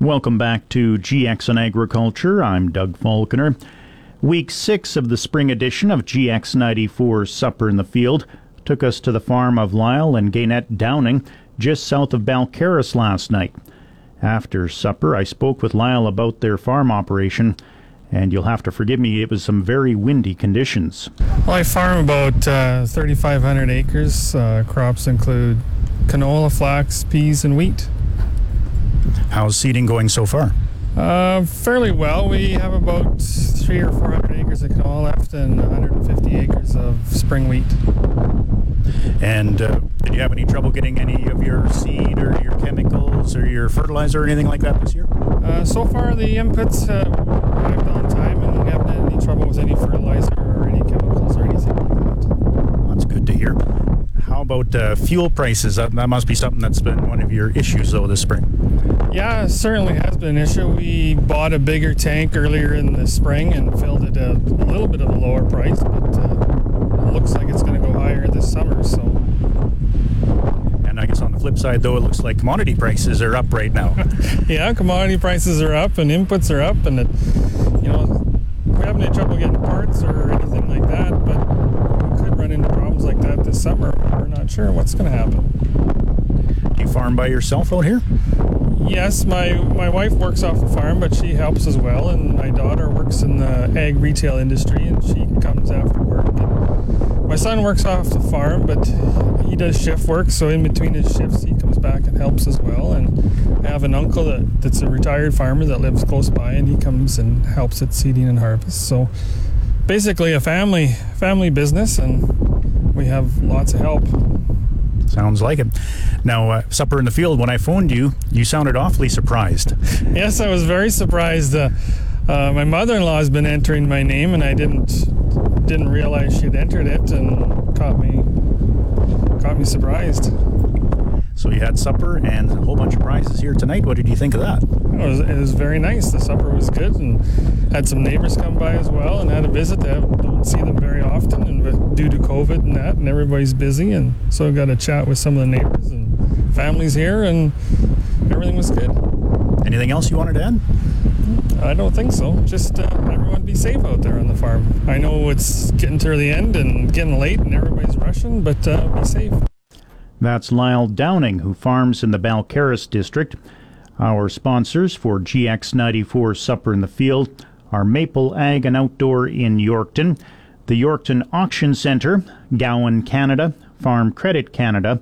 Welcome back to GX and Agriculture. I'm Doug Falconer. Week six of the spring edition of GX 94 Supper in the Field took us to the farm of Lyle and Gaynette Downing just south of Balcarres last night. After supper, I spoke with Lyle about their farm operation, and you'll have to forgive me, it was some very windy conditions. Well, I farm about uh, 3,500 acres. Uh, crops include canola, flax, peas, and wheat. How's seeding going so far? Uh, fairly well. We have about three or four hundred acres of canola left and 150 acres of spring wheat. And uh, did you have any trouble getting any of your seed or your chemicals or your fertilizer or anything like that this year? Uh, so far, the inputs uh, arrived on time, and we haven't had any trouble with any fertilizer or any chemicals or anything like that. That's good to hear. How about uh, fuel prices? That, that must be something that's been one of your issues, though, this spring. Yeah, it certainly has been an issue. We bought a bigger tank earlier in the spring and filled it at a little bit of a lower price, but uh, it looks like it's going to go higher this summer. So, And I guess on the flip side, though, it looks like commodity prices are up right now. yeah, commodity prices are up and inputs are up, and it, you know, we're having any trouble getting parts or anything like that, but we could run into problems like that this summer. We're sure what's going to happen. Do you farm by yourself out here? Yes, my my wife works off the farm, but she helps as well, and my daughter works in the ag retail industry, and she comes after work. And my son works off the farm, but he does shift work, so in between his shifts, he comes back and helps as well. And I have an uncle that, that's a retired farmer that lives close by, and he comes and helps at seeding and harvest. So basically, a family family business, and we have lots of help. Sounds like it. Now, uh, supper in the field. When I phoned you, you sounded awfully surprised. Yes, I was very surprised. Uh, uh, my mother-in-law has been entering my name, and I didn't didn't realize she'd entered it, and caught me caught me surprised. So you had supper and a whole bunch of prizes here tonight. What did you think of that? It was, it was very nice. The supper was good, and had some neighbors come by as well, and had a visit. I don't see them very often, and due to COVID and that, and everybody's busy, and so I got a chat with some of the neighbors and families here, and everything was good. Anything else you wanted to add? I don't think so. Just uh, everyone be safe out there on the farm. I know it's getting to the end and getting late, and everybody's rushing, but uh, be safe. That's Lyle Downing, who farms in the Balcarres district. Our sponsors for GX94 Supper in the Field are Maple Ag and Outdoor in Yorkton, the Yorkton Auction Centre, Gowan Canada, Farm Credit Canada,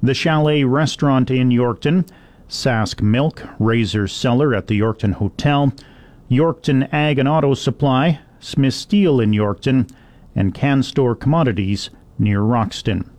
the Chalet Restaurant in Yorkton, Sask Milk, Razor Cellar at the Yorkton Hotel, Yorkton Ag and Auto Supply, Smith Steel in Yorkton, and Can Store Commodities near Roxton.